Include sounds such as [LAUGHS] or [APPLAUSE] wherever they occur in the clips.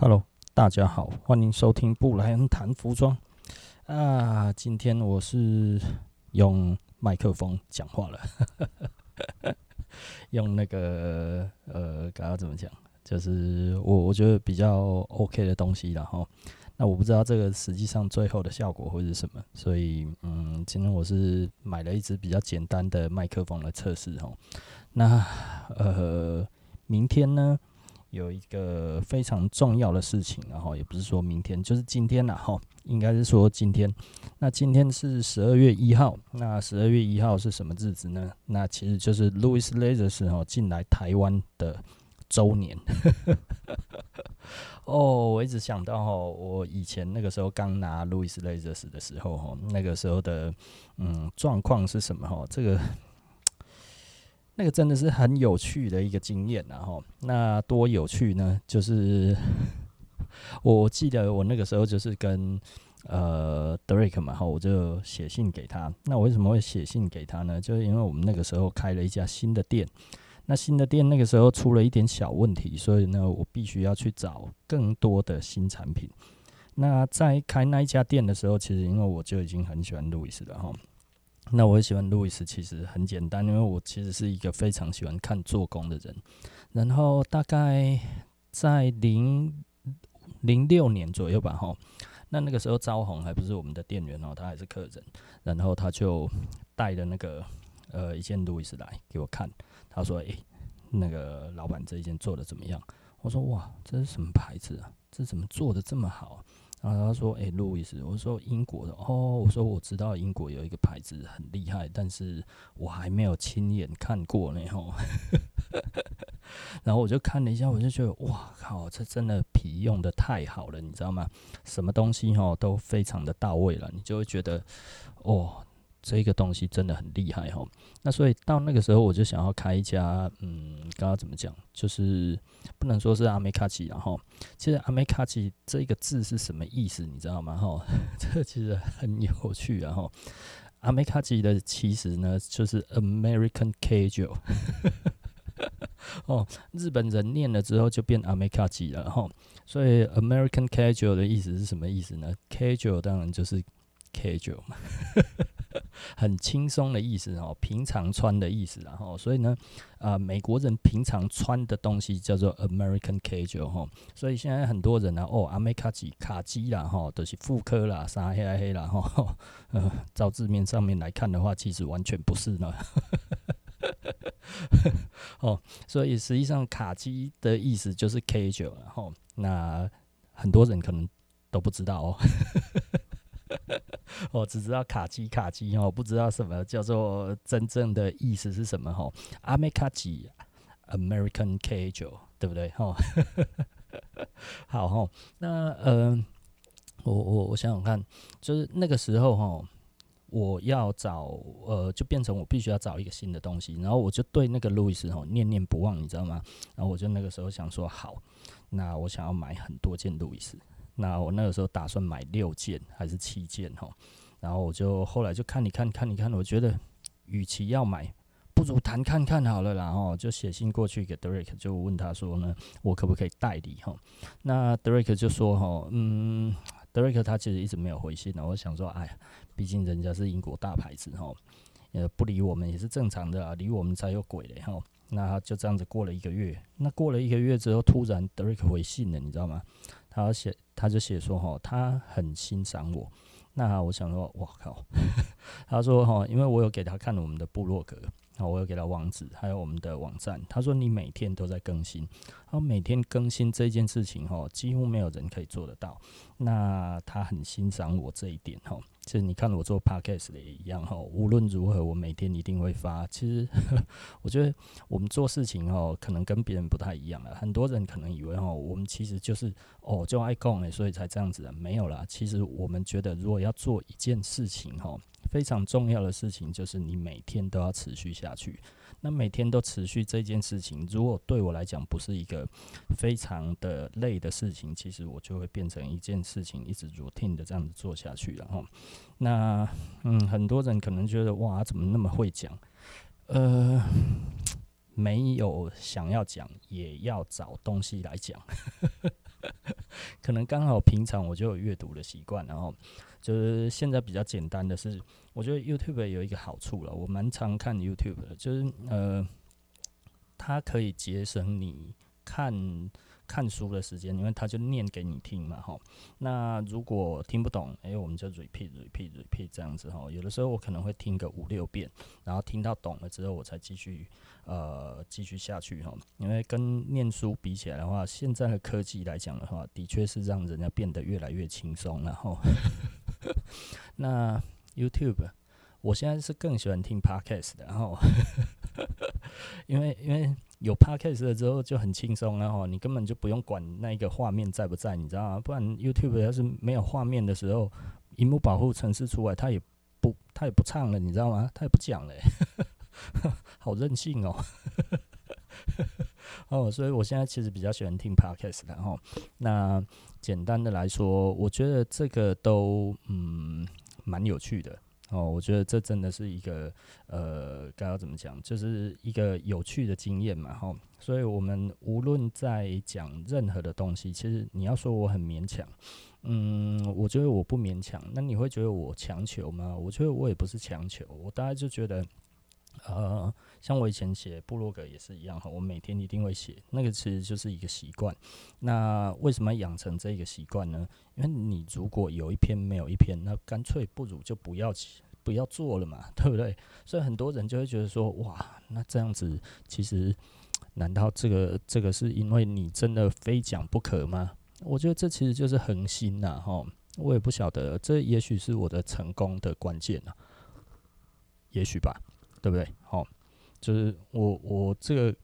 Hello，大家好，欢迎收听布莱恩谈服装啊。今天我是用麦克风讲话了，[LAUGHS] 用那个呃，刚刚怎么讲？就是我我觉得比较 OK 的东西，然后那我不知道这个实际上最后的效果会是什么，所以嗯，今天我是买了一支比较简单的麦克风来测试哦。那呃，明天呢？有一个非常重要的事情，然后也不是说明天，就是今天了哈，应该是说今天。那今天是十二月一号，那十二月一号是什么日子呢？那其实就是 Louis Leathers 哈进来台湾的周年。[LAUGHS] 哦，我一直想到哈，我以前那个时候刚拿 Louis Leathers 的时候哈，那个时候的嗯状况是什么哈？这个。那个真的是很有趣的一个经验，然后那多有趣呢？就是 [LAUGHS] 我记得我那个时候就是跟呃 Derek 嘛，哈，我就写信给他。那我为什么会写信给他呢？就是因为我们那个时候开了一家新的店，那新的店那个时候出了一点小问题，所以呢，我必须要去找更多的新产品。那在开那一家店的时候，其实因为我就已经很喜欢路易斯了，哈。那我喜欢路易斯，其实很简单，因为我其实是一个非常喜欢看做工的人。然后大概在零零六年左右吧，哈，那那个时候招红还不是我们的店员哦，他还是客人。然后他就带着那个呃一件路易斯来给我看，他说：“诶、那个老板这一件做的怎么样？”我说：“哇，这是什么牌子啊？这怎么做的这么好？”然后他说：“哎、路易斯，我说英国的哦，我说我知道英国有一个牌子很厉害，但是我还没有亲眼看过呢。”吼，[LAUGHS] 然后我就看了一下，我就觉得哇靠，这真的皮用的太好了，你知道吗？什么东西吼都非常的到位了，你就会觉得哦。这个东西真的很厉害哈，那所以到那个时候我就想要开一家，嗯，刚刚怎么讲，就是不能说是阿美卡奇，然后其实阿美卡奇这个字是什么意思，你知道吗？哈，[LAUGHS] 这其实很有趣，然后阿美卡奇的其实呢就是 American Casual，[LAUGHS] 哦，日本人念了之后就变阿美卡奇了，哈，所以 American Casual 的意思是什么意思呢？Casual 当然就是 Casual 嘛。很轻松的意思哦，平常穿的意思，然后所以呢，呃，美国人平常穿的东西叫做 American Casual 哈，所以现在很多人呢，哦，阿美卡基卡基啦哈，都是妇科啦，啥黑黑啦哈，呃，照字面上面来看的话，其实完全不是呢，[LAUGHS] 哦，所以实际上卡基的意思就是 Casual，然后那很多人可能都不知道哦。我 [LAUGHS] 只知道卡基卡基哦，不知道什么叫做真正的意思是什么哈？阿美卡基，American Casual，对不对？哈，[LAUGHS] 好哈。那呃，我我我想想看，就是那个时候哈，我要找呃，就变成我必须要找一个新的东西，然后我就对那个路易斯哈念念不忘，你知道吗？然后我就那个时候想说，好，那我想要买很多件路易斯。那我那个时候打算买六件还是七件哈，然后我就后来就看你看看你看，我觉得与其要买，不如谈看看好了，然后就写信过去给 Derek，就问他说呢，我可不可以代理哈？那 Derek 就说哈，嗯，Derek 他其实一直没有回信，我想说，哎呀，毕竟人家是英国大牌子哈，呃，不理我们也是正常的啊，理我们才有鬼嘞哈。那就这样子过了一个月，那过了一个月之后，突然 Derek 回信了，你知道吗？他写，他就写说，哈，他很欣赏我。那我想说，我靠！[LAUGHS] 他说，哈，因为我有给他看我们的部落格，好，我有给他网址，还有我们的网站。他说，你每天都在更新，然后每天更新这件事情，哈，几乎没有人可以做得到。那他很欣赏我这一点，哈。其实你看我做 podcast 的也一样哈，无论如何我每天一定会发。其实 [LAUGHS] 我觉得我们做事情哦，可能跟别人不太一样了。很多人可能以为哦，我们其实就是哦就爱讲诶，所以才这样子的。没有啦，其实我们觉得如果要做一件事情哦，非常重要的事情就是你每天都要持续下去。那每天都持续这件事情，如果对我来讲不是一个非常的累的事情，其实我就会变成一件事情，一直 routine 的这样子做下去。然后，那嗯，很多人可能觉得哇，怎么那么会讲？呃，没有想要讲，也要找东西来讲。[LAUGHS] 可能刚好平常我就有阅读的习惯，然后就是现在比较简单的是，我觉得 YouTube 有一个好处了，我蛮常看 YouTube 的，就是呃，它可以节省你看。看书的时间，因为他就念给你听嘛，哈。那如果听不懂，哎、我们就 repeat repeat repeat 这样子哈。有的时候我可能会听个五六遍，然后听到懂了之后，我才继续呃继续下去哈。因为跟念书比起来的话，现在的科技来讲的话，的确是让人家变得越来越轻松然后。[LAUGHS] 那 YouTube，我现在是更喜欢听 Podcast 的，然后因 [LAUGHS] 为因为。有 Podcast 了之后就很轻松了哈，你根本就不用管那个画面在不在，你知道吗？不然 YouTube 要是没有画面的时候，荧幕保护程式出来，它也不它也不唱了，你知道吗？它也不讲了，[LAUGHS] 好任性哦。[LAUGHS] 哦，所以我现在其实比较喜欢听 Podcast 的哈。那简单的来说，我觉得这个都嗯蛮有趣的。哦，我觉得这真的是一个呃，该要怎么讲，就是一个有趣的经验嘛，哈。所以，我们无论在讲任何的东西，其实你要说我很勉强，嗯，我觉得我不勉强。那你会觉得我强求吗？我觉得我也不是强求，我大概就觉得，呃，像我以前写部落格也是一样哈，我每天一定会写，那个其实就是一个习惯。那为什么养成这个习惯呢？因为你如果有一篇没有一篇，那干脆不如就不要不要做了嘛，[LAUGHS] 对不对？所以很多人就会觉得说，哇，那这样子其实，难道这个这个是因为你真的非讲不可吗？我觉得这其实就是恒心呐，哈。我也不晓得，这也许是我的成功的关键呐，也许吧，对不对？好，就是我我这个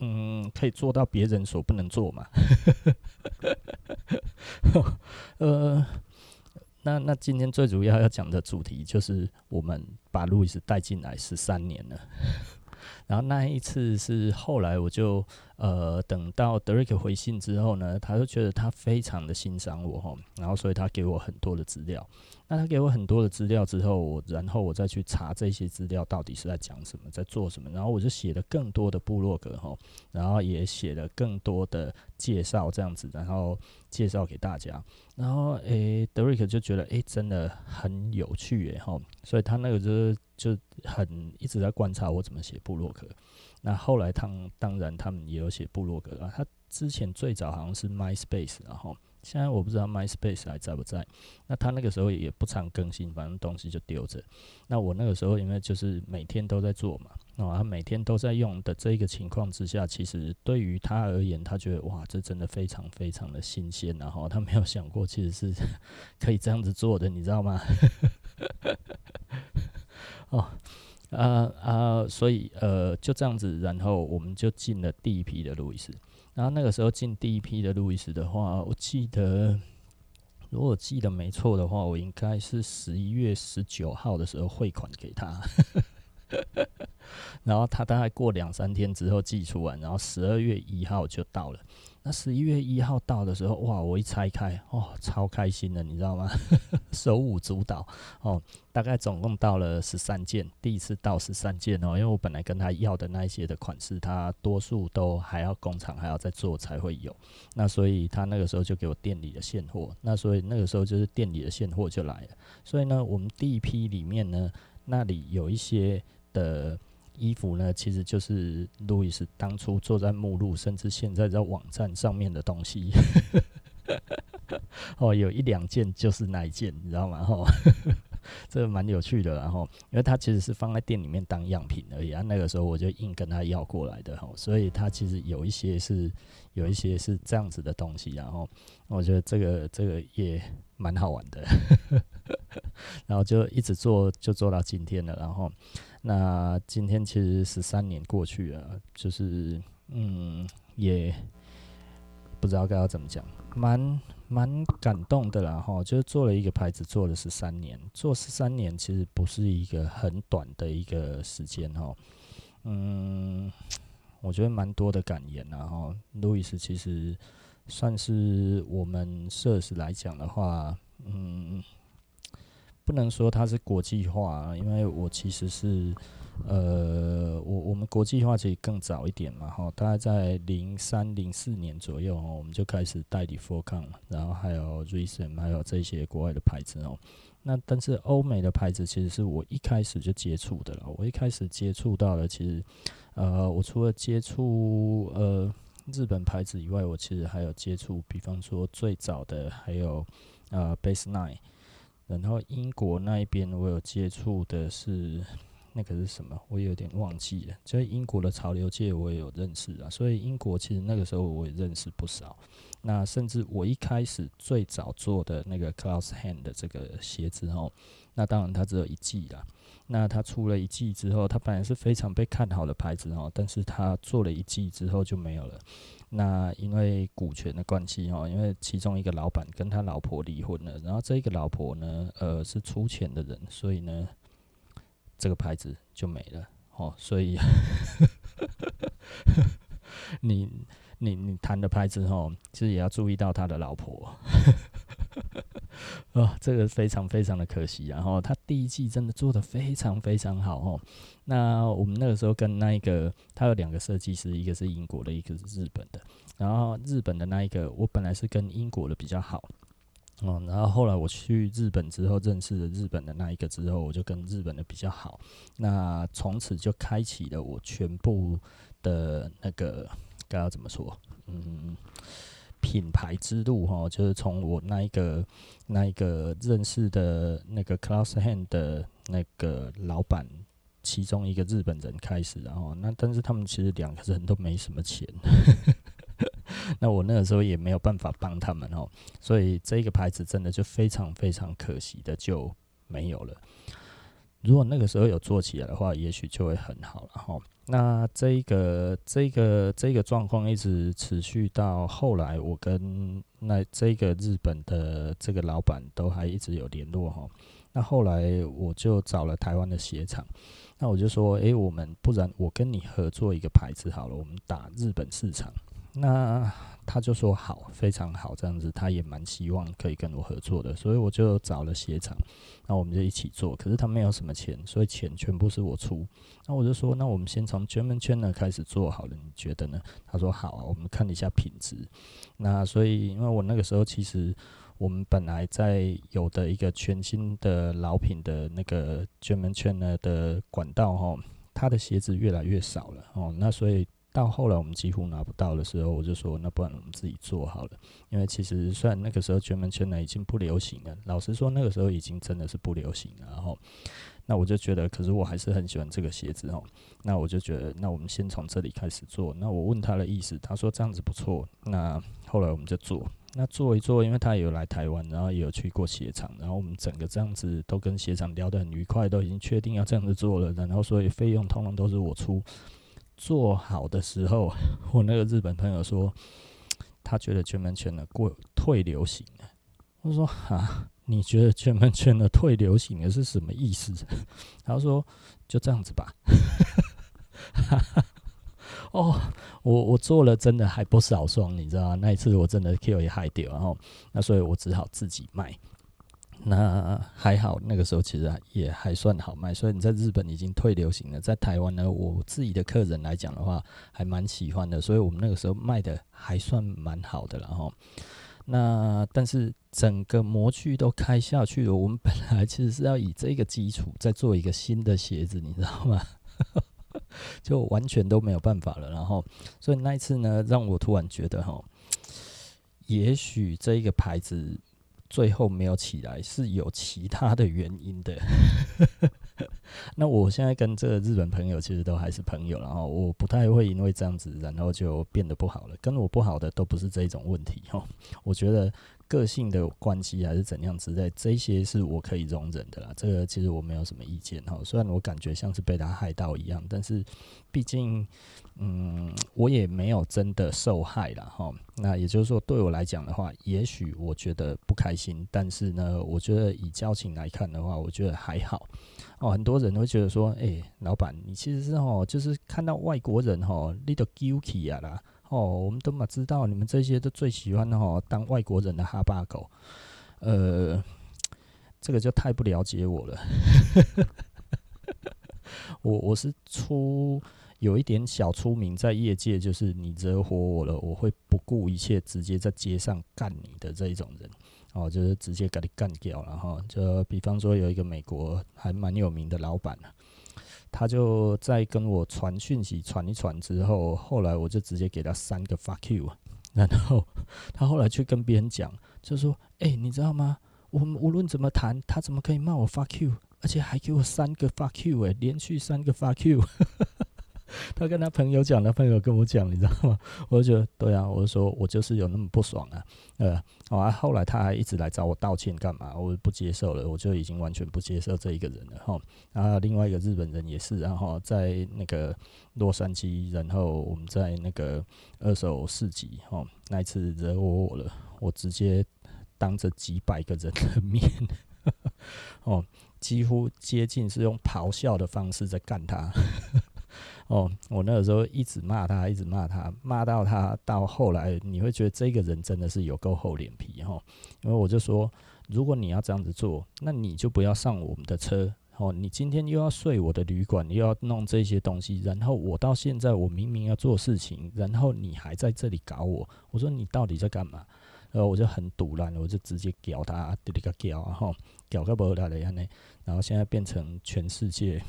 嗯，可以做到别人所不能做嘛。[LAUGHS] 呃。那那今天最主要要讲的主题就是我们把路易斯带进来十三年了。然后那一次是后来我就呃等到德瑞克回信之后呢，他就觉得他非常的欣赏我哈，然后所以他给我很多的资料。那他给我很多的资料之后，我然后我再去查这些资料到底是在讲什么，在做什么，然后我就写了更多的部落格哈，然后也写了更多的介绍这样子，然后介绍给大家。然后诶、德瑞克就觉得诶、真的很有趣诶。哈，所以他那个就是。就很一直在观察我怎么写部落格，那后来他当然他们也有写部落格啊。他之前最早好像是 MySpace，然后现在我不知道 MySpace 还在不在。那他那个时候也不常更新，反正东西就丢着。那我那个时候因为就是每天都在做嘛，啊，他每天都在用的这个情况之下，其实对于他而言，他觉得哇，这真的非常非常的新鲜，然后他没有想过其实是可以这样子做的，你知道吗？[LAUGHS] 哦，啊啊，所以呃，就这样子，然后我们就进了第一批的路易斯。然后那个时候进第一批的路易斯的话，我记得，如果记得没错的话，我应该是十一月十九号的时候汇款给他，然后他大概过两三天之后寄出完，然后十二月一号就到了。那十一月一号到的时候，哇！我一拆开，哦，超开心的，你知道吗？[LAUGHS] 手舞足蹈哦。大概总共到了十三件，第一次到十三件哦。因为我本来跟他要的那一些的款式，他多数都还要工厂还要再做才会有。那所以他那个时候就给我店里的现货。那所以那个时候就是店里的现货就来了。所以呢，我们第一批里面呢，那里有一些的。衣服呢，其实就是路易斯当初坐在目录，甚至现在在网站上面的东西。[LAUGHS] 哦，有一两件就是那一件，你知道吗？哈，[LAUGHS] 这个蛮有趣的。然后，因为他其实是放在店里面当样品而已啊。那个时候我就硬跟他要过来的哈，所以他其实有一些是有一些是这样子的东西。然后，我觉得这个这个也蛮好玩的。[LAUGHS] 然后就一直做，就做到今天了。然后。那今天其实十三年过去了，就是嗯，也不知道该要怎么讲，蛮蛮感动的啦哈。就是做了一个牌子，做了十三年，做十三年其实不是一个很短的一个时间哈。嗯，我觉得蛮多的感言啦哈。路易斯其实算是我们社史来讲的话，嗯。不能说它是国际化，因为我其实是。呃，我我们国际化其实更早一点嘛，哈，大概在零三零四年左右，我们就开始代理 Forcon，然后还有 Rissem，还有这些国外的牌子哦。那但是欧美的牌子其实是我一开始就接触的了。我一开始接触到的，其实呃，我除了接触呃日本牌子以外，我其实还有接触，比方说最早的还有呃 Bass Nine，然后英国那一边我有接触的是。那个是什么？我有点忘记了。就是英国的潮流界，我也有认识啊。所以英国其实那个时候我也认识不少。那甚至我一开始最早做的那个 c l a u s Hand 的这个鞋子哦，那当然它只有一季啦。那它出了一季之后，它本来是非常被看好的牌子哦，但是它做了一季之后就没有了。那因为股权的关系哦，因为其中一个老板跟他老婆离婚了，然后这个老婆呢，呃，是出钱的人，所以呢。这个牌子就没了哦，所以 [LAUGHS] 你你你谈的牌子哦，其实也要注意到他的老婆 [LAUGHS] 哦，这个非常非常的可惜。然后他第一季真的做得非常非常好哦。那我们那个时候跟那一个，他有两个设计师，一个是英国的，一个是日本的。然后日本的那一个，我本来是跟英国的比较好。哦，然后后来我去日本之后，认识了日本的那一个之后，我就跟日本的比较好。那从此就开启了我全部的那个该要怎么说？嗯，品牌之路哈，就是从我那一个那一个认识的那个 Class Hand 的那个老板，其中一个日本人开始，然后那但是他们其实两个人都没什么钱。[LAUGHS] 那我那个时候也没有办法帮他们哦，所以这个牌子真的就非常非常可惜的就没有了。如果那个时候有做起来的话，也许就会很好了哈。那这个这个这个状况一直持续到后来，我跟那这个日本的这个老板都还一直有联络哈。那后来我就找了台湾的鞋厂，那我就说，诶，我们不然我跟你合作一个牌子好了，我们打日本市场。那他就说好，非常好，这样子他也蛮希望可以跟我合作的，所以我就找了鞋厂，那我们就一起做。可是他没有什么钱，所以钱全部是我出。那我就说，那我们先从 German 圈呢开始做好了，你觉得呢？他说好啊，我们看一下品质。那所以，因为我那个时候其实我们本来在有的一个全新的老品的那个 German 圈呢的管道哈，他的鞋子越来越少了哦，那所以。到后来我们几乎拿不到的时候，我就说那不然我们自己做好了。因为其实虽然那个时候全棉全呢已经不流行了，老实说那个时候已经真的是不流行了。然后，那我就觉得，可是我还是很喜欢这个鞋子哦。那我就觉得，那我们先从这里开始做。那我问他的意思，他说这样子不错。那后来我们就做。那做一做，因为他也有来台湾，然后也有去过鞋厂，然后我们整个这样子都跟鞋厂聊得很愉快，都已经确定要这样子做了。然后所以费用通通都是我出。做好的时候，[LAUGHS] 我那个日本朋友说，[TSK] 他觉得 German 圈的过退流行了。我说啊，你觉得 German 圈的退流行的是什么意思？[LAUGHS] 他说就这样子吧。[LAUGHS] 哦，我我做了真的还不少双，你知道吗？那一次我真的 Q 也害掉，然后那所以我只好自己卖。那还好，那个时候其实也还算好卖，所以你在日本已经退流行了。在台湾呢，我自己的客人来讲的话，还蛮喜欢的，所以我们那个时候卖的还算蛮好的了哈。那但是整个模具都开下去了，我们本来其实是要以这个基础再做一个新的鞋子，你知道吗？[LAUGHS] 就完全都没有办法了。然后，所以那一次呢，让我突然觉得哈，也许这一个牌子。最后没有起来是有其他的原因的。那我现在跟这个日本朋友其实都还是朋友，然后我不太会因为这样子，然后就变得不好了。跟我不好的都不是这种问题哦。我觉得个性的关系还是怎样之类，这些是我可以容忍的啦。这个其实我没有什么意见哈。虽然我感觉像是被他害到一样，但是毕竟。嗯，我也没有真的受害了哈。那也就是说，对我来讲的话，也许我觉得不开心，但是呢，我觉得以交情来看的话，我觉得还好。哦，很多人会觉得说，哎、欸，老板，你其实是哦，就是看到外国人哈，你都 guilty 啊啦。哦，我们都嘛知道，你们这些都最喜欢的哈，当外国人的哈巴狗。呃，这个就太不了解我了。[LAUGHS] 我我是出有一点小出名，在业界就是你惹火我了，我会不顾一切直接在街上干你的这一种人哦，就是直接给你干掉了哈。就比方说有一个美国还蛮有名的老板他就在跟我传讯息传一传之后，后来我就直接给他三个 fuck you，[LAUGHS] 然后他后来去跟别人讲，就说：“哎、你知道吗？我们无论怎么谈，他怎么可以骂我 fuck you，而且还给我三个 fuck you，哎，连续三个 fuck you。”他跟他朋友讲，他朋友跟我讲，你知道吗？我就觉得对啊，我就说我就是有那么不爽啊，呃，好啊。后来他还一直来找我道歉干嘛？我不接受了，我就已经完全不接受这一个人了哈。然后另外一个日本人也是，然后在那个洛杉矶，然后我们在那个二手市集哈，那一次惹我我了，我直接当着几百个人的面，[LAUGHS] 哦，几乎接近是用咆哮的方式在干他。哦，我那个时候一直骂他，一直骂他，骂到他到后来，你会觉得这个人真的是有够厚脸皮哈。因为我就说，如果你要这样子做，那你就不要上我们的车哦。你今天又要睡我的旅馆，又要弄这些东西，然后我到现在我明明要做事情，然后你还在这里搞我。我说你到底在干嘛？然后我就很赌烂，我就直接屌他，滴滴个屌，然后屌个不他的样呢。然后现在变成全世界。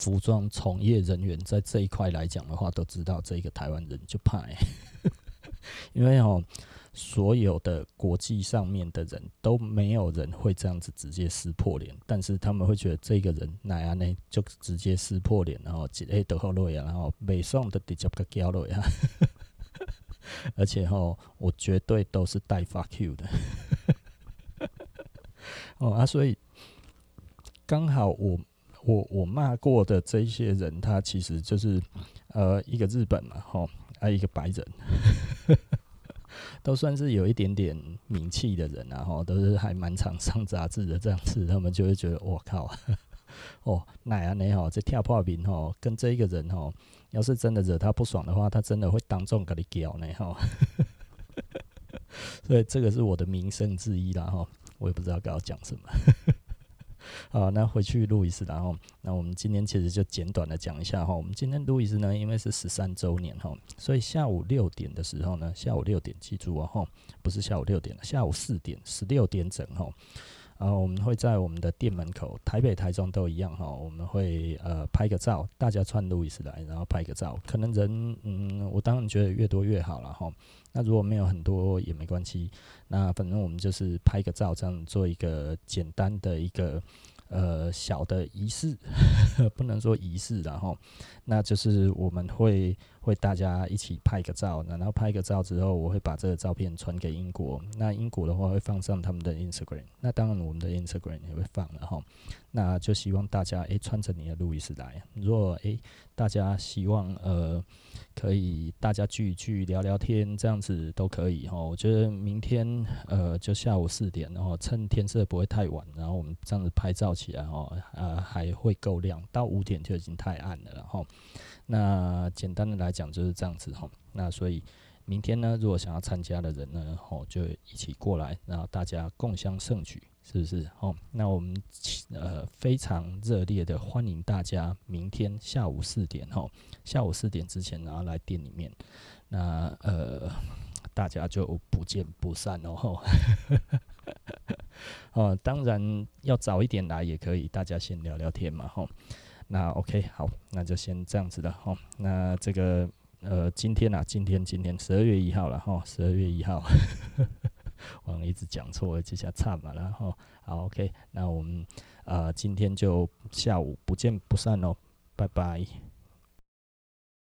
服装从业人员在这一块来讲的话，都知道这个台湾人就怕、欸，[LAUGHS] 因为哦，所有的国际上面的人都没有人会这样子直接撕破脸，但是他们会觉得这个人哪样呢，就直接撕破脸，然后直接得好落呀，然后美送的直接个交落呀，[LAUGHS] 而且哈，我绝对都是带 fuck you 的，[LAUGHS] 哦啊，所以刚好我。我我骂过的这一些人，他其实就是呃一个日本嘛，吼，还有一个白人，[LAUGHS] 都算是有一点点名气的人啊，吼，都是还蛮常上杂志的这样子，他们就会觉得我靠，哦，那样呢，吼，这跳破冰吼，跟这一个人吼，要是真的惹他不爽的话，他真的会当众跟你屌呢，吼，[LAUGHS] 所以这个是我的名声之一啦，吼，我也不知道该要讲什么。好，那回去路易斯，然后那我们今天其实就简短的讲一下哈。我们今天路易斯呢，因为是十三周年哈，所以下午六点的时候呢，下午六点记住哦哈，不是下午六点，下午四点十六点整哈。然后我们会在我们的店门口，台北、台中都一样哈。我们会呃拍个照，大家串路易斯来，然后拍个照。可能人嗯，我当然觉得越多越好了哈。那如果没有很多也没关系，那反正我们就是拍个照，这样做一个简单的一个。呃，小的仪式，[LAUGHS] 不能说仪式，然后，那就是我们会会大家一起拍个照，然后拍个照之后，我会把这个照片传给英国，那英国的话会放上他们的 Instagram，那当然我们的 Instagram 也会放了哈，那就希望大家诶、穿着你的路易斯来，如果诶、大家希望呃。可以，大家聚一聚，聊聊天，这样子都可以哈。我觉得明天呃，就下午四点，然后趁天色不会太晚，然后我们这样子拍照起来哈，呃，还会够亮。到五点就已经太暗了，然后那简单的来讲就是这样子哈。那所以。明天呢，如果想要参加的人呢，吼，就一起过来，然后大家共襄盛举，是不是？吼，那我们呃非常热烈的欢迎大家明天下午四点，吼，下午四点之前然后来店里面，那呃大家就不见不散哦，[LAUGHS] 哦，当然要早一点来也可以，大家先聊聊天嘛，吼，那 OK 好，那就先这样子了，吼，那这个。呃，今天啊，今天今天十二月一号了哈，十二月一号，[LAUGHS] 我一直讲错，这下差嘛，然后好 OK，那我们啊、呃，今天就下午不见不散哦，拜拜。